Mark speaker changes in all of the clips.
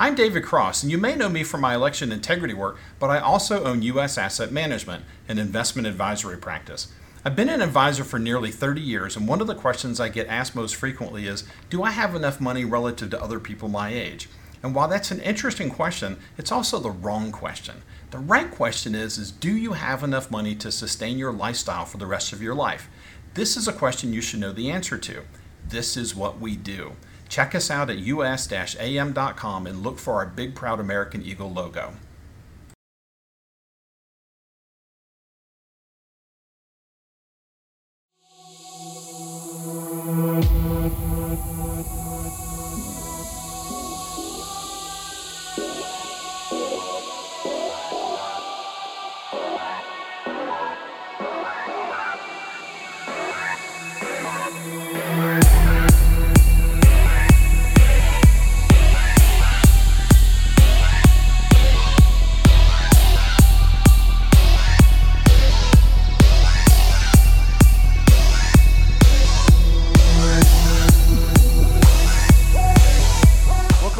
Speaker 1: I'm David Cross, and you may know me from my election integrity work, but I also own U.S. Asset Management, an investment advisory practice. I've been an advisor for nearly 30 years, and one of the questions I get asked most frequently is Do I have enough money relative to other people my age? And while that's an interesting question, it's also the wrong question. The right question is, is Do you have enough money to sustain your lifestyle for the rest of your life? This is a question you should know the answer to. This is what we do. Check us out at us-am.com and look for our big proud American Eagle logo.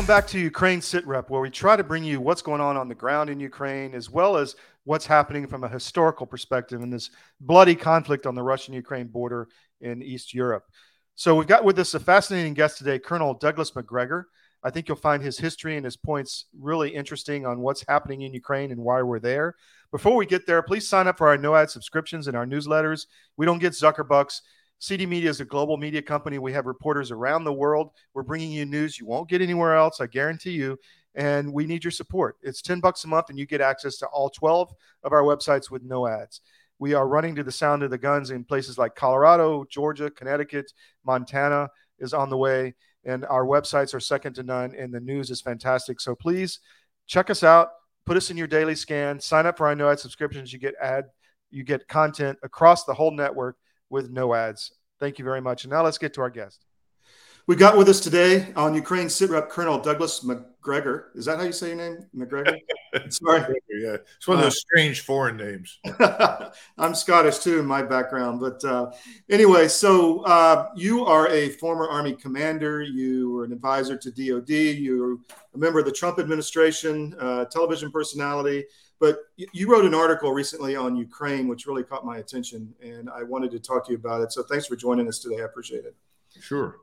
Speaker 2: Back to Ukraine SitRep, where we try to bring you what's going on on the ground in Ukraine, as well as what's happening from a historical perspective in this bloody conflict on the Russian Ukraine border in East Europe. So, we've got with us a fascinating guest today, Colonel Douglas Macgregor. I think you'll find his history and his points really interesting on what's happening in Ukraine and why we're there. Before we get there, please sign up for our no ad subscriptions and our newsletters. We don't get Zuckerbucks. CD Media is a global media company. We have reporters around the world. We're bringing you news you won't get anywhere else, I guarantee you. And we need your support. It's 10 bucks a month, and you get access to all 12 of our websites with no ads. We are running to the sound of the guns in places like Colorado, Georgia, Connecticut, Montana is on the way. And our websites are second to none, and the news is fantastic. So please check us out. Put us in your daily scan. Sign up for our no ad subscriptions. You get ad, you get content across the whole network with no ads. Thank you very much. And now let's get to our guest. We got with us today on Ukraine SITREP Colonel Douglas Macgregor. Is that how you say your name? Macgregor?
Speaker 3: Sorry. yeah. It's one of those uh, strange foreign names.
Speaker 2: I'm Scottish too in my background. But uh, anyway, so uh, you are a former Army commander. You were an advisor to DOD. You're a member of the Trump administration, uh, television personality. But you wrote an article recently on Ukraine, which really caught my attention, and I wanted to talk to you about it. So thanks for joining us today. I appreciate it.
Speaker 3: Sure.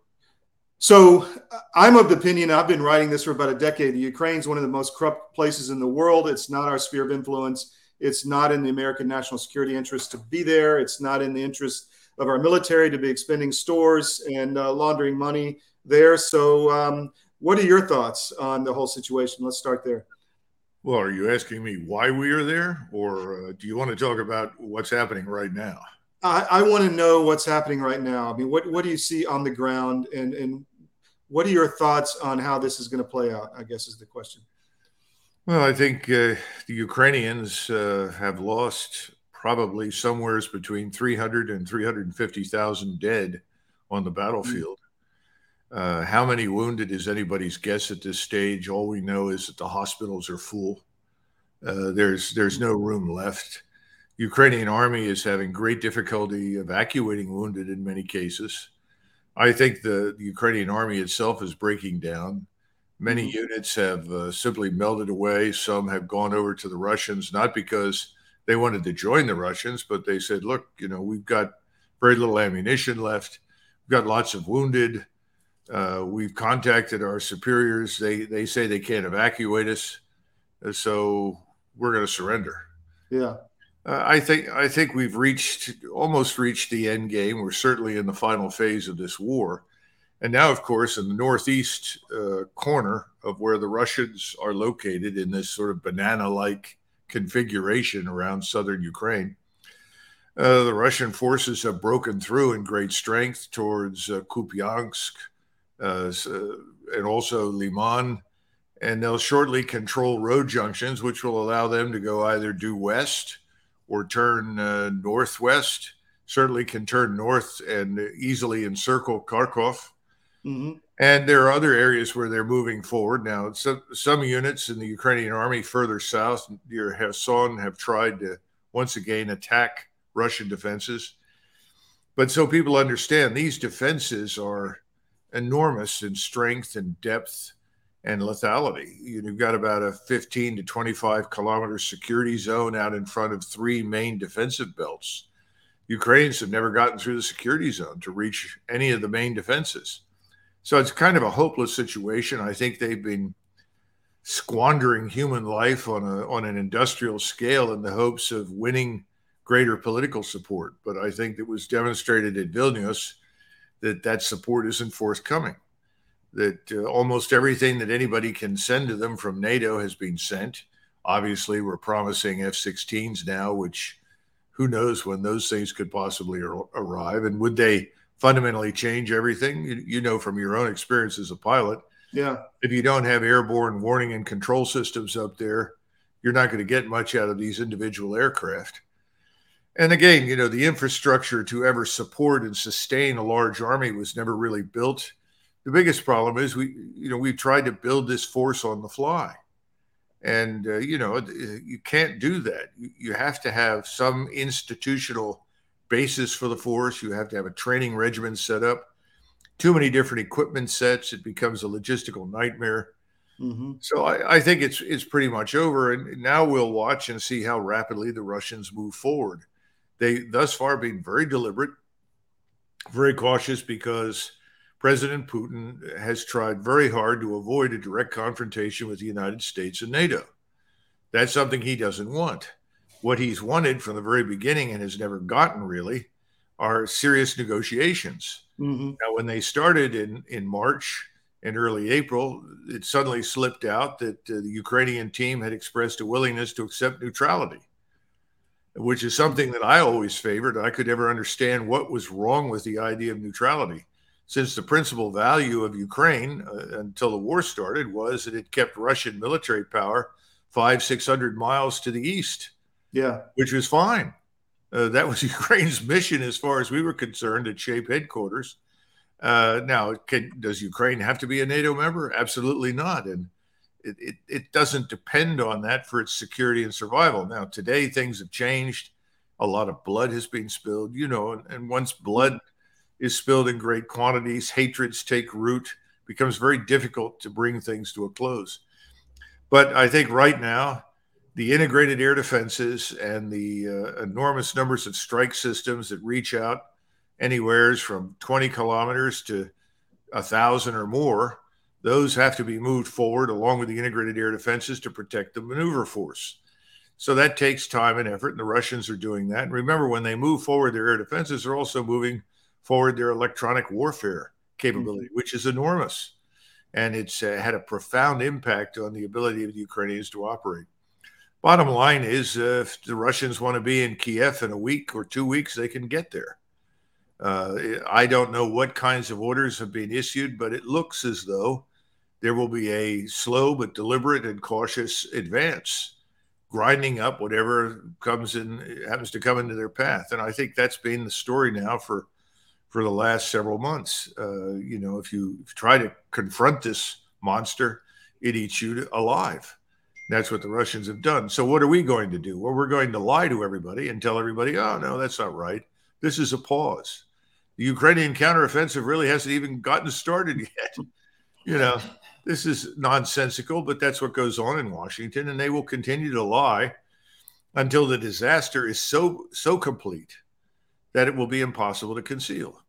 Speaker 2: So I'm of the opinion, I've been writing this for about a decade. The Ukraine is one of the most corrupt places in the world. It's not our sphere of influence. It's not in the American national security interest to be there. It's not in the interest of our military to be expending stores and uh, laundering money there. So, um, what are your thoughts on the whole situation? Let's start there.
Speaker 3: Well, are you asking me why we are there, or uh, do you want to talk about what's happening right now?
Speaker 2: I, I want to know what's happening right now. I mean, what what do you see on the ground, and and what are your thoughts on how this is going to play out? I guess is the question.
Speaker 3: Well, I think uh, the Ukrainians uh, have lost probably somewhere between 300 and 350,000 dead on the battlefield. Uh, how many wounded is anybody's guess at this stage? All we know is that the hospitals are full. Uh, there's there's no room left. Ukrainian army is having great difficulty evacuating wounded in many cases. I think the, the Ukrainian army itself is breaking down. Many mm-hmm. units have uh, simply melted away. Some have gone over to the Russians, not because they wanted to join the Russians, but they said, "Look, you know, we've got very little ammunition left. We've got lots of wounded." Uh, we've contacted our superiors. They they say they can't evacuate us, uh, so we're going to surrender.
Speaker 2: Yeah,
Speaker 3: uh, I think I think we've reached almost reached the end game. We're certainly in the final phase of this war, and now, of course, in the northeast uh, corner of where the Russians are located in this sort of banana-like configuration around southern Ukraine. Uh, the Russian forces have broken through in great strength towards uh, Kupiansk, and also Liman. And they'll shortly control road junctions, which will allow them to go either due west or turn uh, northwest. Certainly can turn north and easily encircle Kharkov. Mm-hmm. And there are other areas where they're moving forward now. So, some units in the Ukrainian army further south near Kherson have tried to once again attack Russian defenses. But so people understand these defenses are enormous in strength and depth and lethality. You've got about a 15 to 25 kilometer security zone out in front of three main defensive belts. Ukrainians have never gotten through the security zone to reach any of the main defenses. So it's kind of a hopeless situation. I think they've been squandering human life on a on an industrial scale in the hopes of winning greater political support. But I think it was demonstrated at Vilnius that that support isn't forthcoming. That uh, almost everything that anybody can send to them from NATO has been sent. Obviously, we're promising F-16s now, which who knows when those things could possibly ar- arrive, and would they fundamentally change everything? You, you know from your own experience as a pilot
Speaker 2: yeah.
Speaker 3: If you don't have airborne warning and control systems up there, you're not going to get much out of these individual aircraft. And again, you know, the infrastructure to ever support and sustain a large army was never really built. The biggest problem is we, you know, we've tried to build this force on the fly. And, uh, you know, you can't do that. You have to have some institutional basis for the force. You have to have a training regimen set up too many different equipment sets, it becomes a logistical nightmare. Mm-hmm. So I, I, think it's it's pretty much over, and now we'll watch and see how rapidly the Russians move forward. They thus far been very deliberate, very cautious because President Putin has tried very hard to avoid a direct confrontation with the United States and NATO. That's something he doesn't want. What he's wanted from the very beginning and has never gotten really are serious negotiations. Mm-hmm. Now, when they started in, in March and early April, it suddenly slipped out that uh, the Ukrainian team had expressed a willingness to accept neutrality, which is something that I always favored. I could never understand what was wrong with the idea of neutrality, since the principal value of Ukraine uh, until the war started was that it kept Russian military power five, 600 miles to the east.
Speaker 2: Yeah.
Speaker 3: Which was fine. Uh, that was Ukraine's mission, as far as we were concerned, at SHAPE headquarters. Uh, now, can, does Ukraine have to be a NATO member? Absolutely not. And it, it, it, doesn't depend on that for its security and survival. Now, today things have changed. A lot of blood has been spilled, you know, and, and once blood is spilled in great quantities, hatreds take root, becomes very difficult to bring things to a close. But I think right now, the integrated air defenses and the uh, enormous numbers of strike systems that reach out anywheres from 20 kilometers to a thousand or more those have to be moved forward along with the integrated air defenses to protect the maneuver force so that takes time and effort and the russians are doing that and remember when they move forward their air defenses they're also moving forward their electronic warfare capability mm-hmm. which is enormous and it's uh, had a profound impact on the ability of the ukrainians to operate Bottom line is, uh, if the Russians want to be in Kiev in a week or two weeks, they can get there. Uh, I don't know what kinds of orders have been issued, but it looks as though there will be a slow but deliberate and cautious advance, grinding up whatever comes in happens to come into their path. And I think that's been the story now for for the last several months. Uh, you know, if you, if you try to confront this monster, it eats you alive. That's what the Russians have done. So what are we going to do? Well, we're going to lie to everybody and tell everybody, oh, no, that's not right. This is a pause. The Ukrainian counteroffensive really hasn't even gotten started yet. You know, this is nonsensical, but that's what goes on in Washington, and they will continue to lie until the disaster is so so complete that it will be impossible to conceal.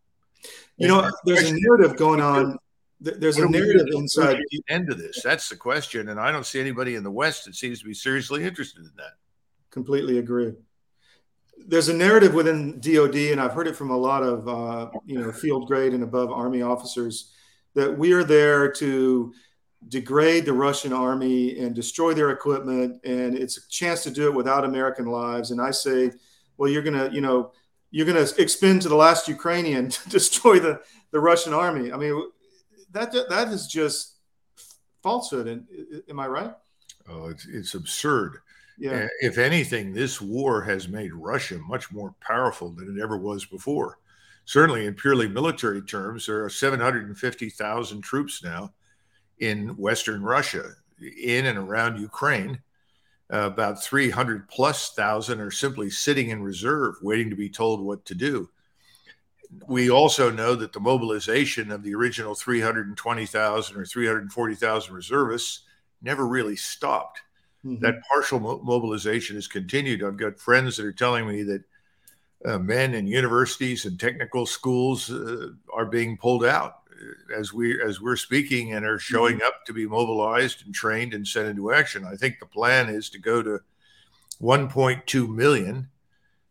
Speaker 2: You know, there's a narrative going on there's a narrative inside
Speaker 3: the end of this. That's the question, and I don't see anybody in the West that seems to be seriously interested in that.
Speaker 2: Completely agree. There's a narrative within DoD, and I've heard it from a lot of uh, you know field grade and above Army officers that we are there to degrade the Russian army and destroy their equipment, and it's a chance to do it without American lives. And I say, well, you're gonna, you know, you're gonna expend to the last Ukrainian to destroy the the Russian army. I mean, that that is just falsehood. And am I right?
Speaker 3: Oh, it's it's absurd. Yeah. If anything, this war has made Russia much more powerful than it ever was before. Certainly, in purely military terms, there are 750,000 troops now in Western Russia, in and around Ukraine. Uh, about 300 plus thousand are simply sitting in reserve, waiting to be told what to do we also know that the mobilization of the original 320,000 or 340,000 reservists never really stopped. Mm-hmm. That partial mo- mobilization has continued. I've got friends that are telling me that uh, men in universities and technical schools uh, are being pulled out as we as we're speaking and are showing mm-hmm. up to be mobilized and trained and sent into action. I think the plan is to go to 1.2 million.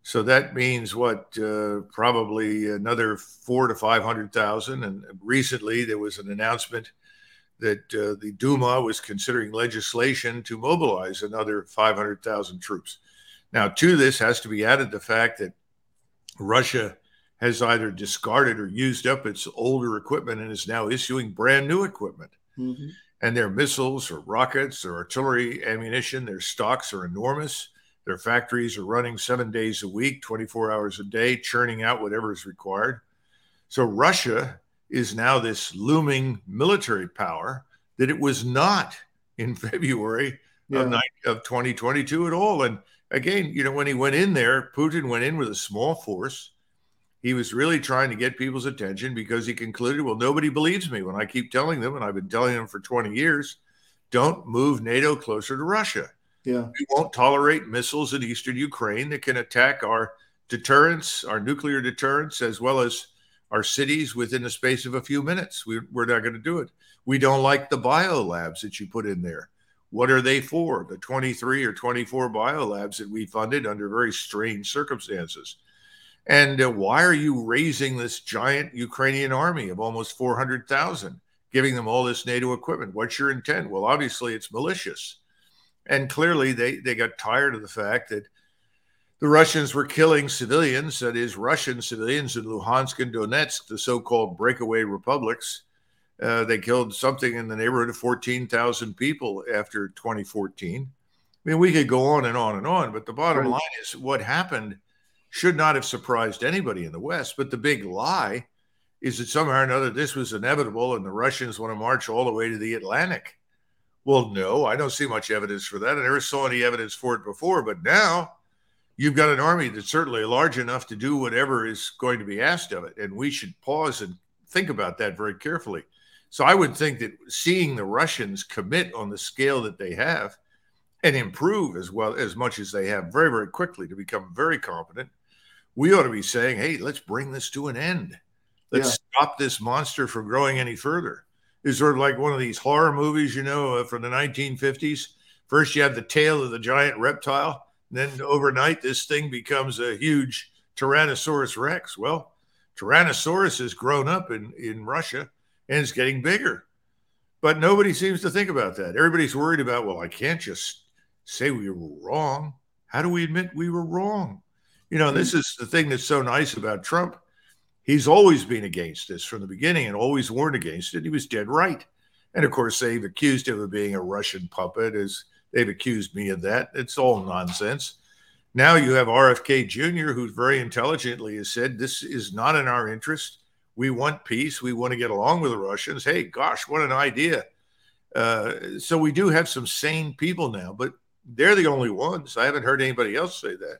Speaker 3: So that means what? Uh, probably another four to five hundred thousand. And recently there was an announcement that uh, the Duma was considering legislation to mobilize another 500,000 troops. Now, to this has to be added the fact that Russia has either discarded or used up its older equipment and is now issuing brand new equipment. Mm-hmm. And their missiles or rockets or artillery ammunition, their stocks are enormous. Their factories are running seven days a week, 24 hours a day, churning out whatever is required. So Russia is now this looming military power that it was not in February yeah. of, of 2022 at all. And again, you know, when he went in there, Putin went in with a small force. He was really trying to get people's attention because he concluded, well, nobody believes me when I keep telling them, and I've been telling them for 20 years, don't move NATO closer to Russia.
Speaker 2: Yeah.
Speaker 3: We won't tolerate missiles in eastern Ukraine that can attack our deterrence, our nuclear deterrence, as well as our cities within the space of a few minutes. We, we're not going to do it. We don't like the bio labs that you put in there. What are they for? The 23 or 24 biolabs that we funded under very strange circumstances. And uh, why are you raising this giant Ukrainian army of almost 400,000, giving them all this NATO equipment? What's your intent? Well, obviously, it's malicious. And clearly, they, they got tired of the fact that the Russians were killing civilians, that is, Russian civilians in Luhansk and Donetsk, the so called breakaway republics. Uh, they killed something in the neighborhood of 14,000 people after 2014. I mean, we could go on and on and on, but the bottom line is what happened should not have surprised anybody in the West. But the big lie is that somehow or another this was inevitable and the Russians want to march all the way to the Atlantic. Well, no, I don't see much evidence for that. I never saw any evidence for it before, but now you've got an army that's certainly large enough to do whatever is going to be asked of it. And we should pause and think about that very carefully. So I would think that seeing the Russians commit on the scale that they have and improve as well as much as they have very, very quickly to become very competent, we ought to be saying, hey, let's bring this to an end. Let's yeah. stop this monster from growing any further. It's sort of like one of these horror movies, you know, uh, from the 1950s. First, you have the tail of the giant reptile. And then overnight, this thing becomes a huge Tyrannosaurus Rex. Well, Tyrannosaurus has grown up in, in Russia and it's getting bigger. But nobody seems to think about that. Everybody's worried about, well, I can't just say we were wrong. How do we admit we were wrong? You know, this is the thing that's so nice about Trump. He's always been against this from the beginning and always warned against it. He was dead right. And of course, they've accused him of being a Russian puppet, as they've accused me of that. It's all nonsense. Now you have RFK Jr., who very intelligently has said this is not in our interest. We want peace. We want to get along with the Russians. Hey, gosh, what an idea. Uh, so we do have some sane people now, but they're the only ones. I haven't heard anybody else say that.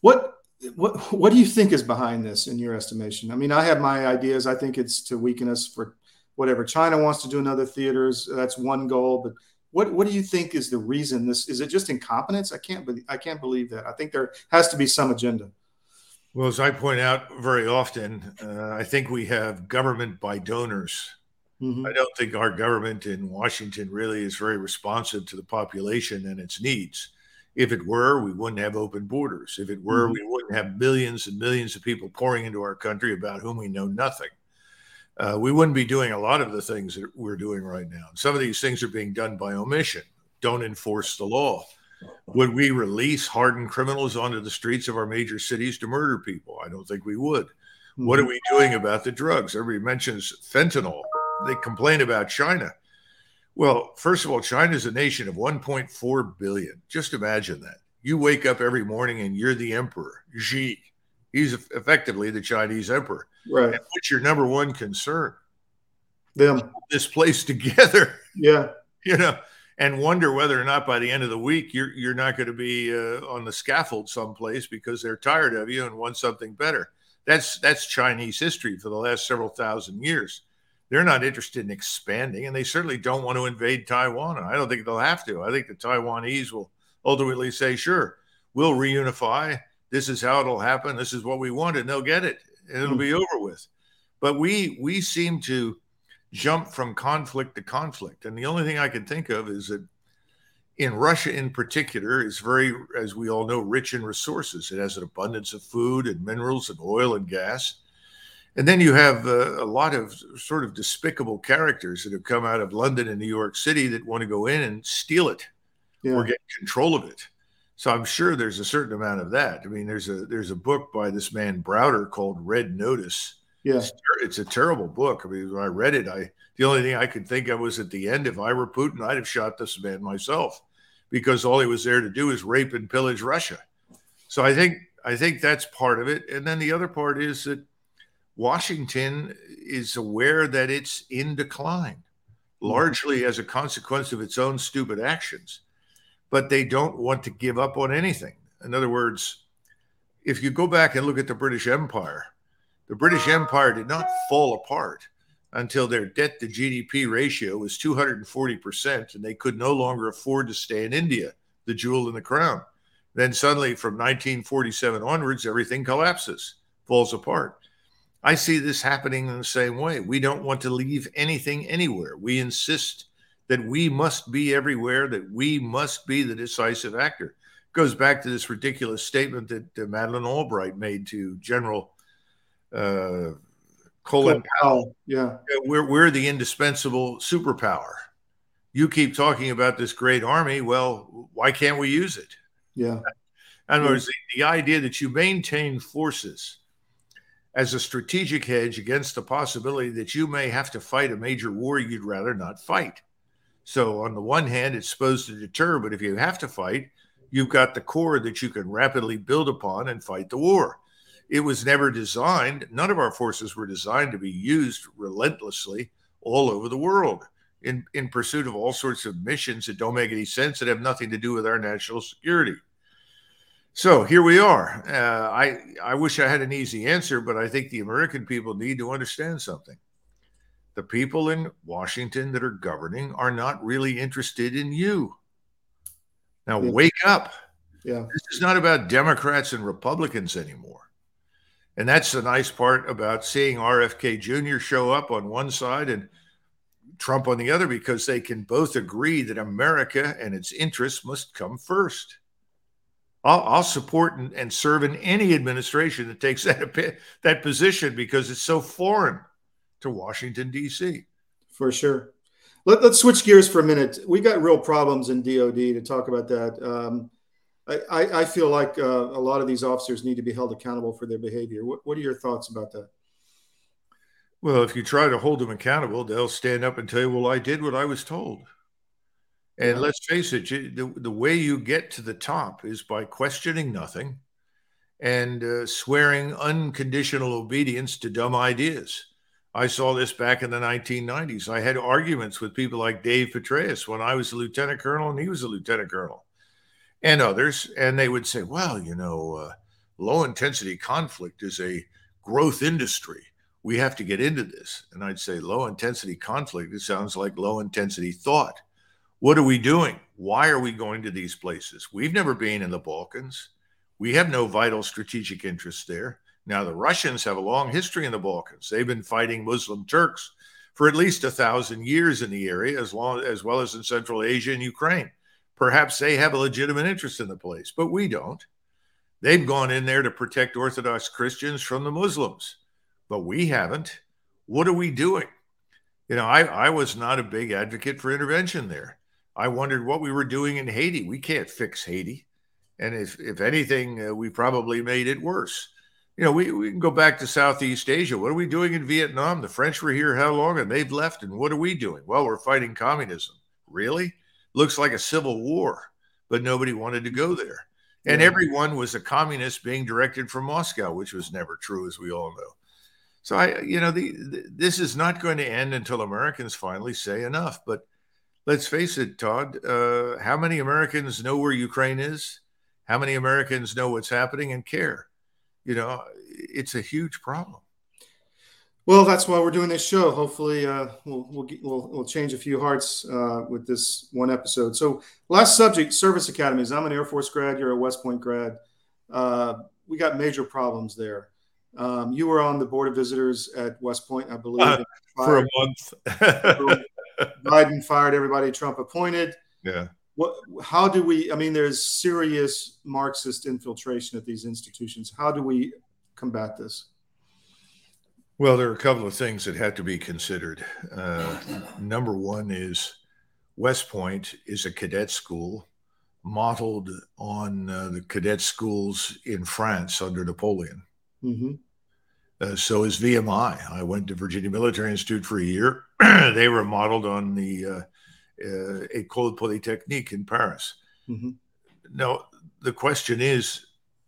Speaker 2: What what what do you think is behind this in your estimation? I mean, I have my ideas. I think it's to weaken us for whatever China wants to do in other theaters. That's one goal, but what what do you think is the reason this is it just incompetence? I can't believe I can't believe that. I think there has to be some agenda.
Speaker 3: Well, as I point out very often, uh, I think we have government by donors. Mm-hmm. I don't think our government in Washington really is very responsive to the population and its needs. If it were, we wouldn't have open borders. If it were, mm-hmm. we wouldn't have millions and millions of people pouring into our country about whom we know nothing. Uh, we wouldn't be doing a lot of the things that we're doing right now. Some of these things are being done by omission. Don't enforce the law. Would we release hardened criminals onto the streets of our major cities to murder people? I don't think we would. Mm-hmm. What are we doing about the drugs? Everybody mentions fentanyl. They complain about China. Well, first of all, China is a nation of 1.4 billion. Just imagine that. You wake up every morning and you're the emperor, Xi. He's effectively the Chinese emperor.
Speaker 2: Right. And
Speaker 3: what's your number one concern?
Speaker 2: Them.
Speaker 3: This place together.
Speaker 2: Yeah.
Speaker 3: You know, and wonder whether or not by the end of the week you're you're not going to be uh, on the scaffold someplace because they're tired of you and want something better. That's that's Chinese history for the last several thousand years. They're not interested in expanding, and they certainly don't want to invade Taiwan. And I don't think they'll have to. I think the Taiwanese will ultimately say, "Sure, we'll reunify. This is how it'll happen. This is what we want, and they'll get it, and it'll be mm. over with." But we we seem to jump from conflict to conflict, and the only thing I can think of is that in Russia, in particular, is very, as we all know, rich in resources. It has an abundance of food and minerals and oil and gas. And then you have uh, a lot of sort of despicable characters that have come out of London and New York City that want to go in and steal it yeah. or get control of it. So I'm sure there's a certain amount of that. I mean, there's a there's a book by this man Browder called Red Notice.
Speaker 2: Yeah,
Speaker 3: it's, it's a terrible book. I mean, when I read it, I the only thing I could think of was at the end, if I were Putin, I'd have shot this man myself because all he was there to do is rape and pillage Russia. So I think I think that's part of it. And then the other part is that Washington is aware that it's in decline, hmm. largely as a consequence of its own stupid actions. But they don't want to give up on anything. In other words, if you go back and look at the British Empire, the British Empire did not fall apart until their debt to GDP ratio was 240%, and they could no longer afford to stay in India, the jewel in the crown. Then suddenly, from 1947 onwards, everything collapses, falls apart. I see this happening in the same way. We don't want to leave anything anywhere. We insist that we must be everywhere, that we must be the decisive actor. It goes back to this ridiculous statement that uh, Madeleine Albright made to General uh, Colin Powell.
Speaker 2: Yeah.
Speaker 3: We're, we're the indispensable superpower. You keep talking about this great army. Well, why can't we use it?
Speaker 2: Yeah.
Speaker 3: In other words, the, the idea that you maintain forces as a strategic hedge against the possibility that you may have to fight a major war you'd rather not fight. So, on the one hand, it's supposed to deter, but if you have to fight, you've got the core that you can rapidly build upon and fight the war. It was never designed, none of our forces were designed to be used relentlessly all over the world in, in pursuit of all sorts of missions that don't make any sense that have nothing to do with our national security. So here we are. Uh, I I wish I had an easy answer, but I think the American people need to understand something. The people in Washington that are governing are not really interested in you. Now yeah. wake up.
Speaker 2: Yeah.
Speaker 3: This is not about Democrats and Republicans anymore. And that's the nice part about seeing RFK Jr. show up on one side and Trump on the other, because they can both agree that America and its interests must come first. I'll, I'll support and, and, serve in any administration that takes that, that position because it's so foreign to Washington, D.C.
Speaker 2: For sure. Let, us switch gears for a minute. We got real problems in DOD to talk about that. Um, I, I feel like uh, a lot of these officers need to be held accountable for their behavior. What, what are your thoughts about that?
Speaker 3: Well, if you try to hold them accountable, they'll stand up and tell you, well, I did what I was told. And yeah. let's face it, the, the way you get to the top is by questioning nothing and uh, swearing unconditional obedience to dumb ideas. I saw this back in the 1990s. I had arguments with people like Dave Petraeus when I was a lieutenant colonel and he was a lieutenant colonel and others, and they would say, well, you know, uh, low intensity conflict is a growth industry. We have to get into this. And I'd say, low intensity conflict, it sounds like low intensity thought. What are we doing? Why are we going to these places? We've never been in the Balkans. We have no vital strategic interest there. Now, the Russians have a long history in the Balkans. They've been fighting Muslim Turks for at least a thousand years in the area, as, long, as well as in Central Asia and Ukraine. Perhaps they have a legitimate interest in the place, but we don't. They've gone in there to protect Orthodox Christians from the Muslims, but we haven't. What are we doing? You know, I, I was not a big advocate for intervention there. I wondered what we were doing in Haiti. We can't fix Haiti. And if, if anything, uh, we probably made it worse. You know, we, we can go back to Southeast Asia. What are we doing in Vietnam? The French were here how long and they've left. And what are we doing? Well, we're fighting communism. Really? looks like a civil war, but nobody wanted to go there. And yeah. everyone was a communist being directed from Moscow, which was never true, as we all know. So I, you know, the, the, this is not going to end until Americans finally say enough. But let's face it, Todd. Uh, how many Americans know where Ukraine is? How many Americans know what's happening and care? You know, it's a huge problem.
Speaker 2: Well, that's why we're doing this show. Hopefully, uh, we'll, we'll, we'll we'll change a few hearts uh, with this one episode. So, last subject: service academies. I'm an Air Force grad. You're a West Point grad. Uh, we got major problems there. Um, you were on the board of visitors at West Point, I believe,
Speaker 3: uh, for a month.
Speaker 2: Biden fired everybody Trump appointed.
Speaker 3: Yeah.
Speaker 2: What? How do we? I mean, there's serious Marxist infiltration at these institutions. How do we combat this?
Speaker 3: Well, there are a couple of things that have to be considered. Uh, number one is West Point is a cadet school modeled on uh, the cadet schools in France under Napoleon. Mm-hmm. Uh, so is VMI. I went to Virginia Military Institute for a year. they were modeled on the uh, uh, École Polytechnique in Paris. Mm-hmm. Now, the question is,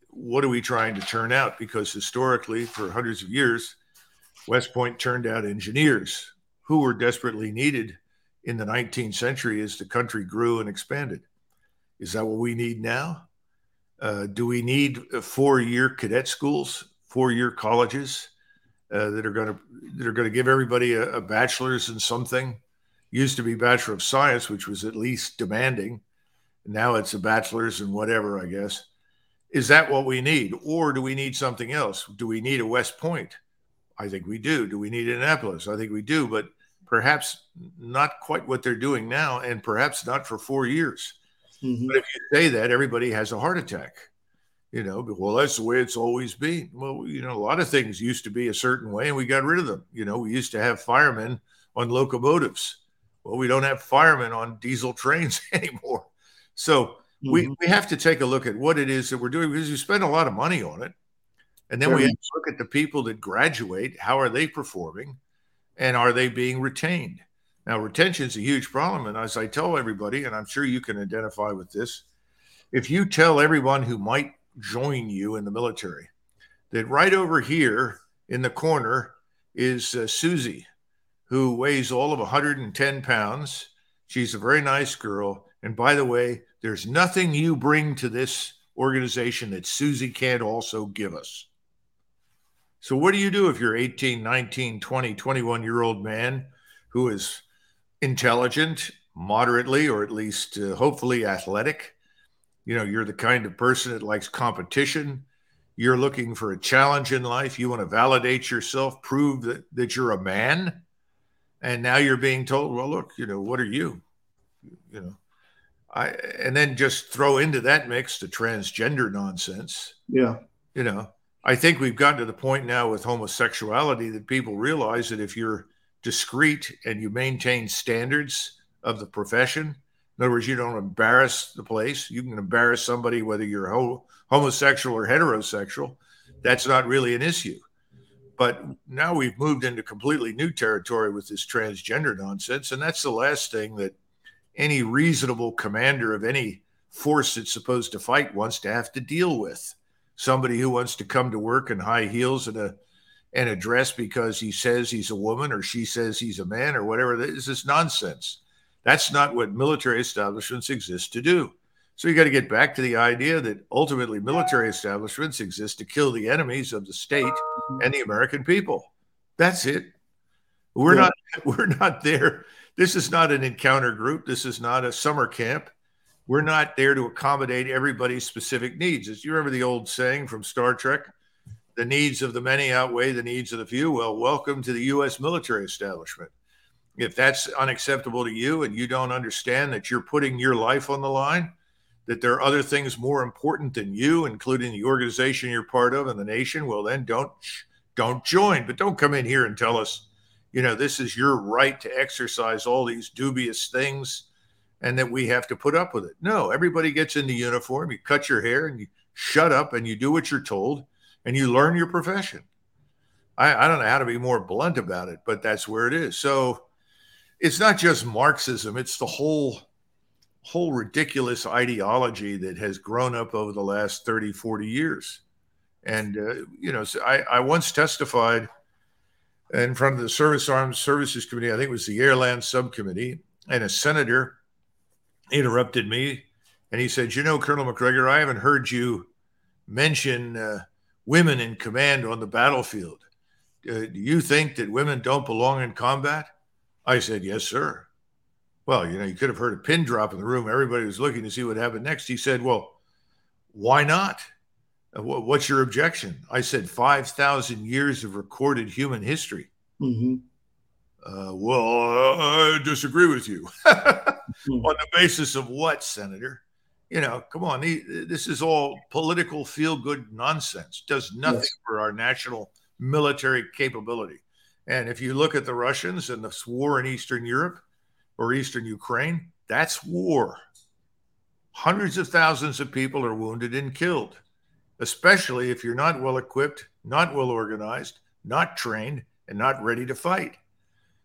Speaker 3: what are we trying to turn out? Because historically, for hundreds of years, West Point turned out engineers who were desperately needed in the 19th century as the country grew and expanded. Is that what we need now? Uh, do we need four-year cadet schools, four-year colleges uh, that are going to that are going to give everybody a, a, bachelor's in something? Used to be Bachelor of Science, which was at least demanding. Now it's a bachelor's in whatever, I guess. Is that what we need, or do we need something else? Do we need a West Point? I think we do. Do we need Annapolis? I think we do, but perhaps not quite what they're doing now, and perhaps not for four years. Mm-hmm. But if you say that, everybody has a heart attack. You know, well, that's the way it's always been. Well, you know, a lot of things used to be a certain way, and we got rid of them. You know, we used to have firemen on locomotives. Well, we don't have firemen on diesel trains anymore. So mm-hmm. we, we have to take a look at what it is that we're doing because we spend a lot of money on it. And then sure. we have to look at the people that graduate. How are they performing? And are they being retained? Now, retention is a huge problem. And as I tell everybody, and I'm sure you can identify with this, if you tell everyone who might join you in the military that right over here in the corner is uh, Susie, who weighs all of 110 pounds. She's a very nice girl. And by the way, there's nothing you bring to this organization that Susie can't also give us. So, what do you do if you're 18, 19, 20, 21 year old man who is intelligent, moderately, or at least uh, hopefully athletic? You know, you're the kind of person that likes competition. You're looking for a challenge in life. You want to validate yourself, prove that, that you're a man. And now you're being told, well, look, you know, what are you? You know, I, and then just throw into that mix the transgender nonsense.
Speaker 2: Yeah.
Speaker 3: You know, I think we've gotten to the point now with homosexuality that people realize that if you're discreet and you maintain standards of the profession, in other words, you don't embarrass the place. You can embarrass somebody whether you're ho- homosexual or heterosexual. That's not really an issue. But now we've moved into completely new territory with this transgender nonsense. And that's the last thing that any reasonable commander of any force that's supposed to fight wants to have to deal with somebody who wants to come to work in high heels and a and a dress because he says he's a woman or she says he's a man or whatever. This is nonsense. That's not what military establishments exist to do. So you got to get back to the idea that ultimately military establishments exist to kill the enemies of the state and the American people. That's it. We're yeah. not we're not there. This is not an encounter group. This is not a summer camp we're not there to accommodate everybody's specific needs. As you remember the old saying from Star Trek, the needs of the many outweigh the needs of the few. Well, welcome to the U.S. military establishment. If that's unacceptable to you and you don't understand that you're putting your life on the line, that there are other things more important than you, including the organization you're part of and the nation, well, then don't don't join. But don't come in here and tell us, you know, this is your right to exercise all these dubious things and that we have to put up with it. No, everybody gets in the uniform, you cut your hair and you shut up and you do what you're told and you learn your profession. I, I don't know how to be more blunt about it, but that's where it is. So it's not just Marxism, it's the whole whole ridiculous ideology that has grown up over the last 30, 40 years. And, uh, you know, so I, I once testified in front of the Service Armed Services Committee, I think it was the Airland Subcommittee, and a senator interrupted me and he said, You know, Colonel Macgregor, I haven't heard you mention uh, women in command on the battlefield. Uh, do you think that women don't belong in combat? I said, Yes, sir. Well, you know, you could have heard a pin drop in the room. Everybody was looking to see what happened next. He said, Well, why not? Uh, what's your objection? I said, 5,000 years of recorded human history. Mm-hmm. Uh, well, I disagree with you. mm-hmm. On the basis of what, Senator? You know, come on. This is all political feel good nonsense. Does nothing yes. for our national military capability. And if you look at the Russians and this war in Eastern Europe or Eastern Ukraine, that's war. Hundreds of thousands of people are wounded and killed, especially if you're not well equipped, not well organized, not trained, and not ready to fight.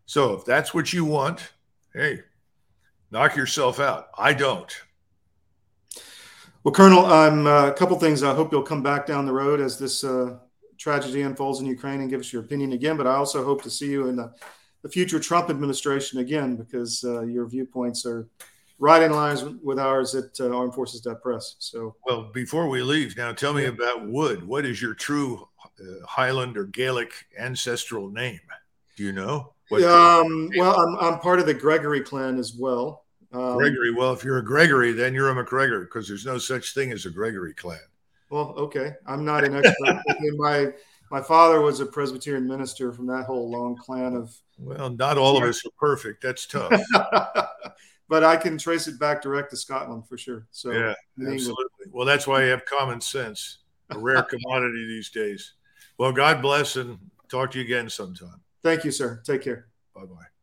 Speaker 3: So if that's what you want, hey, knock yourself out. I don't.
Speaker 2: Well, Colonel, um, uh, a couple things. I hope you'll come back down the road as this uh, tragedy unfolds in Ukraine and give us your opinion again. But I also hope to see you in the, the future Trump administration again because uh, your viewpoints are right in line with ours at uh, Armed Forces Press. So,
Speaker 3: well, before we leave, now tell me about Wood. What is your true uh, Highland or Gaelic ancestral name? Do you know?
Speaker 2: Um, well, I'm, I'm part of the Gregory clan as well.
Speaker 3: Um, Gregory. Well, if you're a Gregory, then you're a MacGregor because there's no such thing as a Gregory clan.
Speaker 2: Well, okay. I'm not an expert. my my father was a Presbyterian minister from that whole long clan of.
Speaker 3: Well, not all of us are perfect. That's tough.
Speaker 2: but I can trace it back direct to Scotland for sure. So
Speaker 3: yeah, absolutely. Well, that's why you have common sense, a rare commodity these days. Well, God bless and talk to you again sometime.
Speaker 2: Thank you, sir. Take care.
Speaker 3: Bye bye.